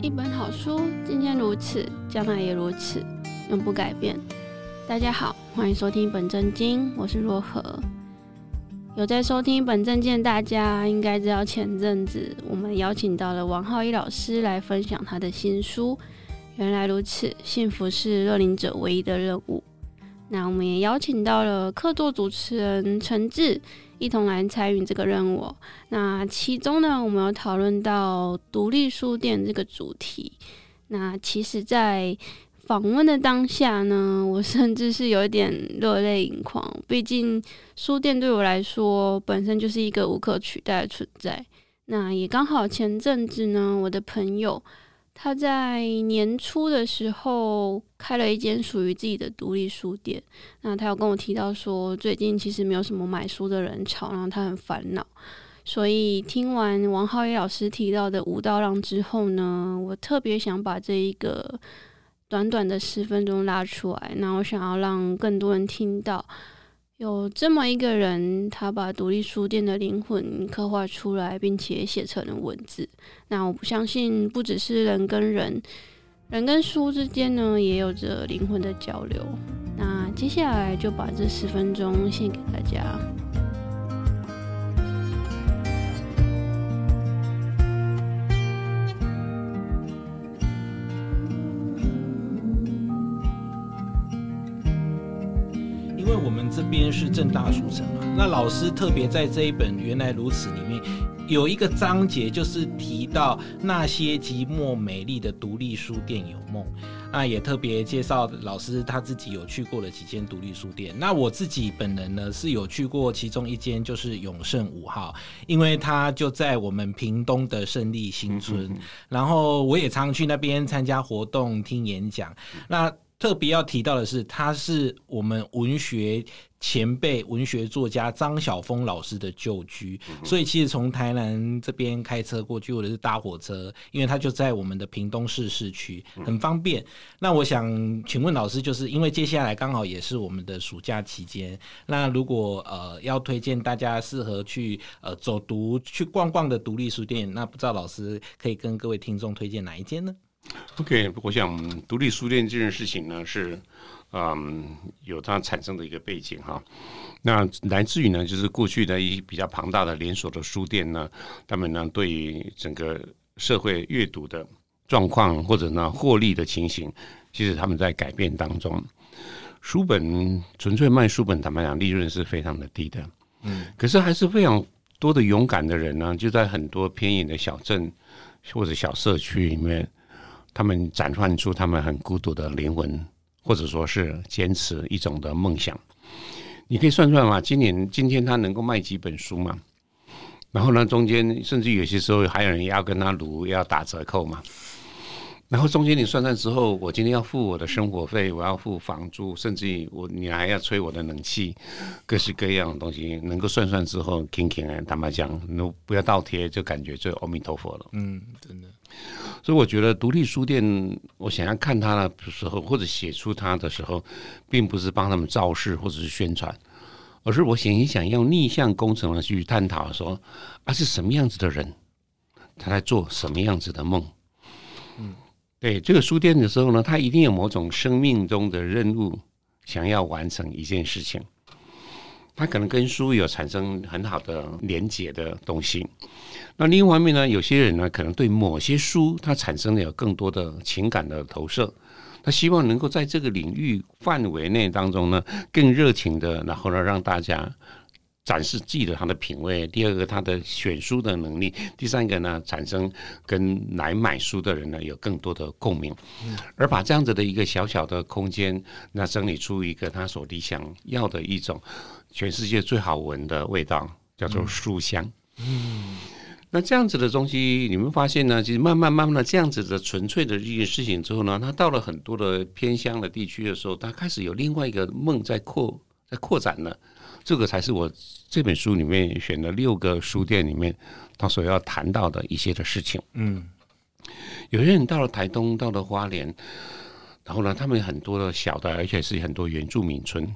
一本好书，今天如此，将来也如此，永不改变。大家好，欢迎收听本正经，我是若何。有在收听本正经，大家应该知道前阵子我们邀请到了王浩一老师来分享他的新书《原来如此，幸福是乐龄者唯一的任务》。那我们也邀请到了客座主持人陈志。一同来参与这个任务。那其中呢，我们有讨论到独立书店这个主题。那其实，在访问的当下呢，我甚至是有一点热泪盈眶。毕竟，书店对我来说本身就是一个无可取代的存在。那也刚好前阵子呢，我的朋友。他在年初的时候开了一间属于自己的独立书店。那他有跟我提到说，最近其实没有什么买书的人潮，然后他很烦恼。所以听完王浩一老师提到的五道浪之后呢，我特别想把这一个短短的十分钟拉出来，那我想要让更多人听到。有这么一个人，他把独立书店的灵魂刻画出来，并且写成了文字。那我不相信，不只是人跟人，人跟书之间呢，也有着灵魂的交流。那接下来就把这十分钟献给大家。边是正大书城嘛？那老师特别在这一本《原来如此》里面有一个章节，就是提到那些寂寞美丽的独立书店有梦。那也特别介绍老师他自己有去过的几间独立书店。那我自己本人呢是有去过其中一间，就是永盛五号，因为它就在我们屏东的胜利新村。嗯嗯嗯。然后我也常去那边参加活动、听演讲。那特别要提到的是，他是我们文学前辈、文学作家张晓峰老师的旧居，所以其实从台南这边开车过去，或者是搭火车，因为他就在我们的屏东市市区，很方便。那我想请问老师，就是因为接下来刚好也是我们的暑假期间，那如果呃要推荐大家适合去呃走读、去逛逛的独立书店，那不知道老师可以跟各位听众推荐哪一间呢？OK，我想独立书店这件事情呢，是嗯有它产生的一个背景哈。那来自于呢，就是过去的一比较庞大的连锁的书店呢，他们呢对于整个社会阅读的状况或者呢获利的情形，其实他们在改变当中。书本纯粹卖书本，坦白讲，利润是非常的低的。嗯，可是还是非常多的勇敢的人呢，就在很多偏远的小镇或者小社区里面。他们展现出他们很孤独的灵魂，或者说是坚持一种的梦想。你可以算算嘛，今年今天他能够卖几本书嘛？然后呢，中间甚至有些时候还有人要跟他卢要打折扣嘛？然后中间你算算之后，我今天要付我的生活费，我要付房租，甚至我你还要吹我的冷气，各式各样的东西，能够算算之后，轻轻的坦白讲，那不要倒贴，就感觉就阿弥陀佛了。嗯，真的。所以我觉得独立书店，我想要看他的时候，或者写出他的时候，并不是帮他们造势或者是宣传，而是我想一想用逆向工程的去探讨说，啊是什么样子的人，他在做什么样子的梦。嗯。对这个书店的时候呢，他一定有某种生命中的任务，想要完成一件事情。他可能跟书有产生很好的连结的东西。那另一方面呢，有些人呢，可能对某些书他产生了有更多的情感的投射。他希望能够在这个领域范围内当中呢，更热情的，然后呢，让大家。展示自己的他的品味，第二个他的选书的能力，第三个呢，产生跟来买书的人呢有更多的共鸣，而把这样子的一个小小的空间，那整理出一个他所理想要的一种全世界最好闻的味道，叫做书香。嗯，那这样子的东西，你们发现呢，其实慢慢慢慢的这样子的纯粹的这件事情之后呢，他到了很多的偏乡的地区的时候，他开始有另外一个梦在扩在扩展了。这个才是我这本书里面选的六个书店里面他所要谈到的一些的事情。嗯，有些人到了台东，到了花莲，然后呢，他们很多的小的，而且是很多原住民村，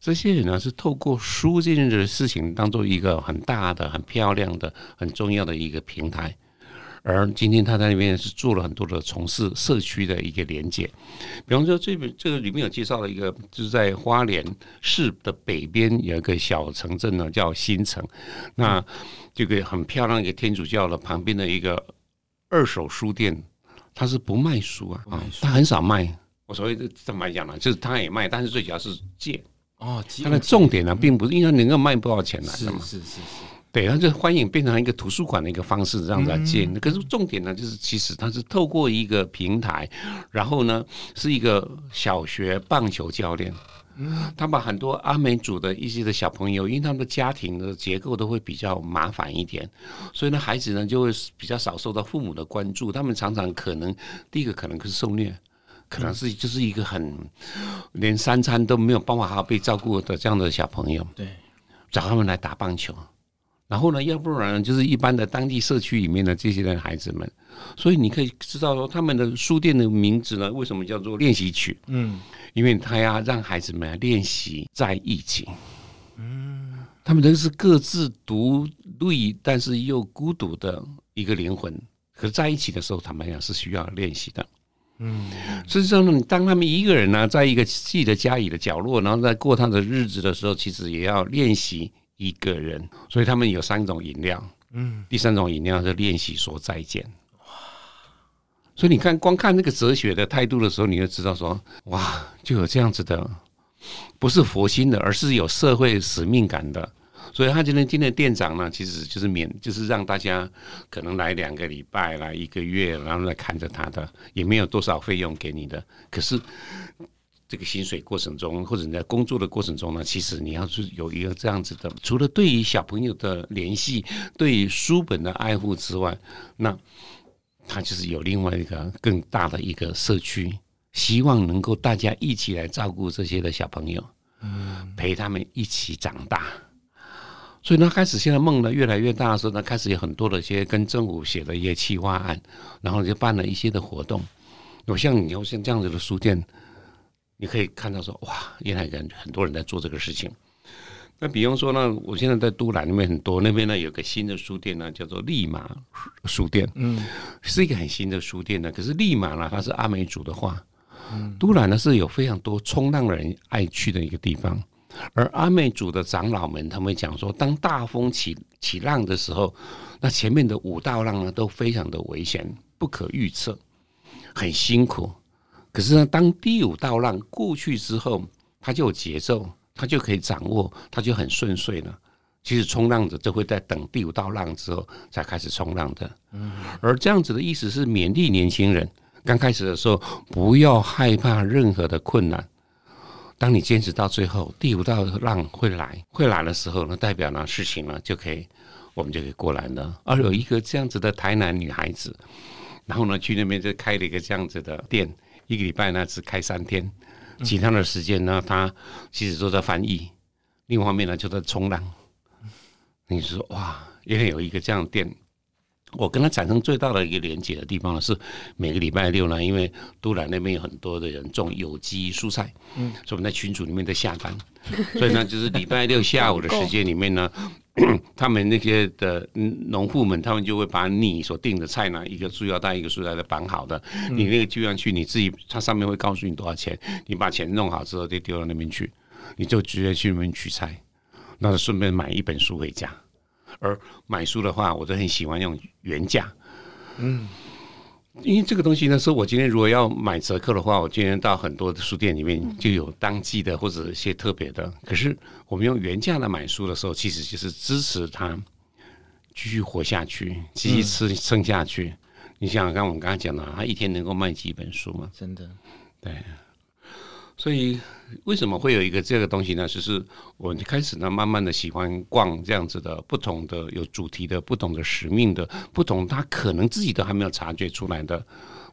这些人呢是透过书这件事情当做一个很大的、很漂亮的、很重要的一个平台，而今天他在那边是做了很多的从事社区的一个连接，比方说这本这个里面有介绍了一个，就是在花莲市的北边有一个小城镇呢，叫新城。那这个很漂亮一个天主教的旁边的一个二手书店，他是不卖书啊，啊，他很少卖。我所谓的怎么讲呢？就是他也卖，但是最主要是借。哦，它的重点呢，并不是因为能够卖多少钱来的嘛。是是是是。对，它就欢迎变成一个图书馆的一个方式，这样子来借。可是重点呢，就是其实它是透过一个平台，然后呢，是一个小学棒球教练。他把很多阿美族的一些的小朋友，因为他们的家庭的结构都会比较麻烦一点，所以呢，孩子呢就会比较少受到父母的关注。他们常常可能第一个可能是受虐。可能是就是一个很连三餐都没有办法好好被照顾的这样的小朋友，对，找他们来打棒球，然后呢，要不然就是一般的当地社区里面的这些的孩子们，所以你可以知道说他们的书店的名字呢，为什么叫做练习曲？嗯，因为他要让孩子们练习在一起，嗯，他们都是各自独立但是又孤独的一个灵魂，可是在一起的时候，他们俩是需要练习的。嗯，实际上呢，当他们一个人呢，在一个自己的家里的角落，然后在过他的日子的时候，其实也要练习一个人。所以他们有三种饮料，嗯，第三种饮料是练习说再见。哇，所以你看，光看那个哲学的态度的时候，你就知道说，哇，就有这样子的，不是佛心的，而是有社会使命感的。所以他今天今天的店长呢，其实就是免，就是让大家可能来两个礼拜，来一个月，然后来看着他的，也没有多少费用给你的。可是这个薪水过程中，或者你在工作的过程中呢，其实你要是有一个这样子的，除了对于小朋友的联系，对于书本的爱护之外，那他就是有另外一个更大的一个社区，希望能够大家一起来照顾这些的小朋友，陪他们一起长大。所以呢，开始现在梦呢越来越大的时候呢，开始有很多的一些跟政府写的一些企划案，然后就办了一些的活动。有像你要像这样子的书店，你可以看到说，哇，原来人很多人在做这个事情。那比方说呢，我现在在都兰那边很多，那边呢有个新的书店呢，叫做利马书店，嗯，是一个很新的书店呢。可是利马呢，它是阿美族的话，嗯，都兰呢是有非常多冲浪人爱去的一个地方。而阿美族的长老们，他们讲说，当大风起起浪的时候，那前面的五道浪呢都非常的危险，不可预测，很辛苦。可是呢，当第五道浪过去之后，它就有节奏，它就可以掌握，它就很顺遂了。其实冲浪者就会在等第五道浪之后才开始冲浪的。而这样子的意思是勉励年轻人，刚开始的时候不要害怕任何的困难。当你坚持到最后，第五道浪会来，会来的时候呢，代表呢事情呢就可以，我们就可以过来了。而有一个这样子的台南女孩子，然后呢去那边就开了一个这样子的店，一个礼拜呢只开三天，其他的时间呢她其实都在翻译，另外一方面呢就在冲浪。你说哇，原来有一个这样的店。我跟他产生最大的一个连接的地方呢，是每个礼拜六呢，因为都兰那边有很多的人种有机蔬菜，嗯，所以我们在群组里面在下单，所以呢，就是礼拜六下午的时间里面呢，他们那些的农户们，他们就会把你所订的菜呢，一个塑料袋一个塑料袋绑好的，你那个就要去，你自己，它上面会告诉你多少钱，你把钱弄好之后就丢到那边去，你就直接去那边取菜，那顺便买一本书回家。而买书的话，我都很喜欢用原价，嗯，因为这个东西呢，是我今天如果要买折扣的话，我今天到很多的书店里面就有当季的或者一些特别的。可是我们用原价来买书的时候，其实就是支持他继续活下去，继续吃撑下去。你想想看，我们刚才讲的，他一天能够卖几本书吗？真的，对。所以为什么会有一个这个东西呢？就是我开始呢，慢慢的喜欢逛这样子的不同的有主题的、不同的使命的、不同他可能自己都还没有察觉出来的，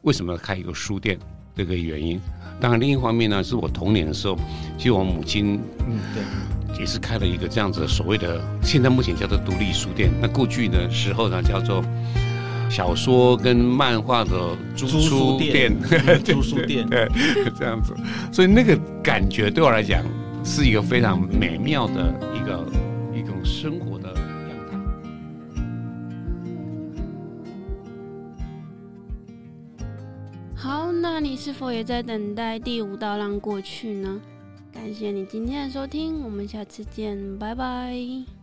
为什么要开一个书店这个原因。当然，另一方面呢，是我童年的时候，其实我母亲嗯对，也是开了一个这样子所谓的，现在目前叫做独立书店。那过去的时候呢，叫做。小说跟漫画的租书店，租书店，对，这样子，所以那个感觉对我来讲是一个非常美妙的一个一种生活的样态。好，那你是否也在等待第五道浪过去呢？感谢你今天的收听，我们下次见，拜拜。